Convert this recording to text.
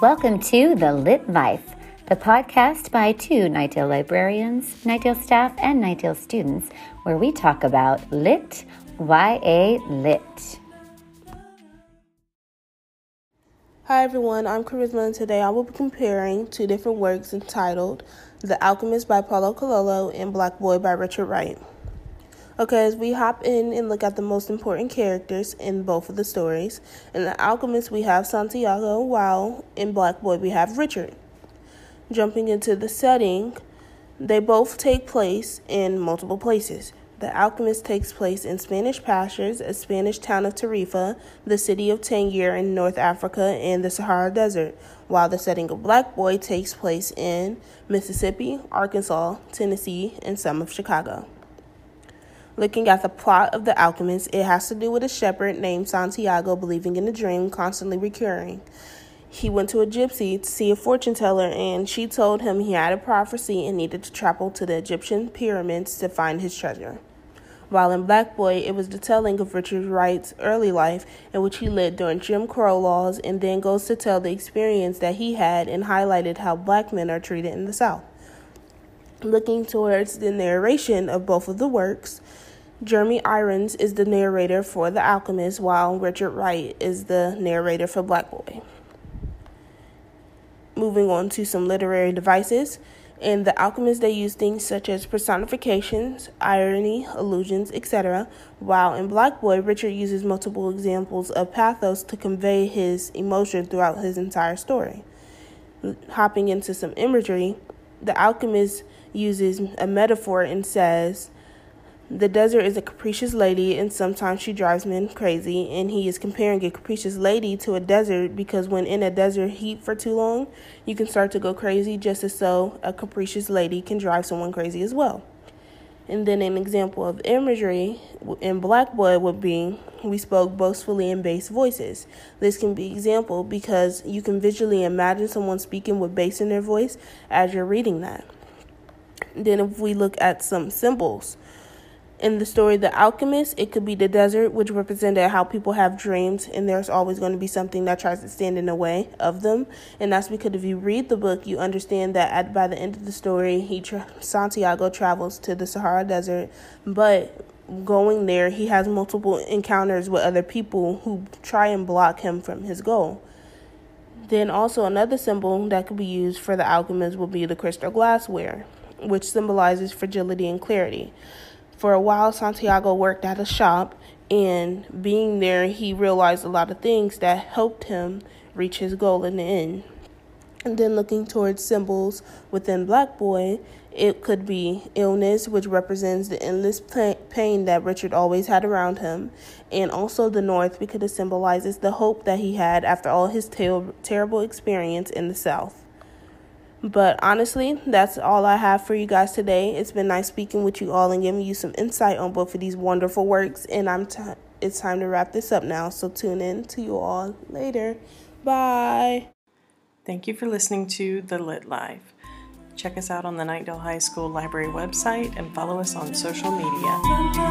Welcome to The Lit Life, the podcast by two Knightdale librarians, Knightdale staff, and Knightdale students, where we talk about lit, YA lit. Hi everyone, I'm Kharisma, and today I will be comparing two different works entitled The Alchemist by Paulo Coelho and Black Boy by Richard Wright. Okay, as we hop in and look at the most important characters in both of the stories, in The Alchemist we have Santiago, while in Black Boy we have Richard. Jumping into the setting, they both take place in multiple places. The Alchemist takes place in Spanish pastures, a Spanish town of Tarifa, the city of Tangier in North Africa, and the Sahara Desert, while the setting of Black Boy takes place in Mississippi, Arkansas, Tennessee, and some of Chicago. Looking at the plot of The Alchemist, it has to do with a shepherd named Santiago believing in a dream constantly recurring. He went to a gypsy to see a fortune teller, and she told him he had a prophecy and needed to travel to the Egyptian pyramids to find his treasure. While in Black Boy, it was the telling of Richard Wright's early life, in which he lived during Jim Crow laws, and then goes to tell the experience that he had and highlighted how black men are treated in the South. Looking towards the narration of both of the works, Jeremy Irons is the narrator for The Alchemist, while Richard Wright is the narrator for Black Boy. Moving on to some literary devices. In The Alchemist, they use things such as personifications, irony, allusions, etc., while in Black Boy, Richard uses multiple examples of pathos to convey his emotion throughout his entire story. Hopping into some imagery, The Alchemist uses a metaphor and says, the desert is a capricious lady, and sometimes she drives men crazy. And he is comparing a capricious lady to a desert because when in a desert heat for too long, you can start to go crazy, just as so a capricious lady can drive someone crazy as well. And then an example of imagery in Black Boy would be we spoke boastfully in bass voices. This can be example because you can visually imagine someone speaking with bass in their voice as you're reading that. Then if we look at some symbols, in the story The Alchemist, it could be the desert, which represented how people have dreams, and there's always going to be something that tries to stand in the way of them. And that's because if you read the book, you understand that at, by the end of the story, he tra- Santiago travels to the Sahara Desert, but going there, he has multiple encounters with other people who try and block him from his goal. Then, also, another symbol that could be used for the alchemist would be the crystal glassware, which symbolizes fragility and clarity. For a while, Santiago worked at a shop, and being there, he realized a lot of things that helped him reach his goal in the end. And then looking towards symbols within Black Boy, it could be illness, which represents the endless pain that Richard always had around him, and also the North because it symbolizes the hope that he had after all his ter- terrible experience in the South. But honestly, that's all I have for you guys today. It's been nice speaking with you all and giving you some insight on both of these wonderful works. And I'm t- it's time to wrap this up now. So tune in to you all later. Bye. Thank you for listening to The Lit Life. Check us out on the Knightdale High School Library website and follow us on social media.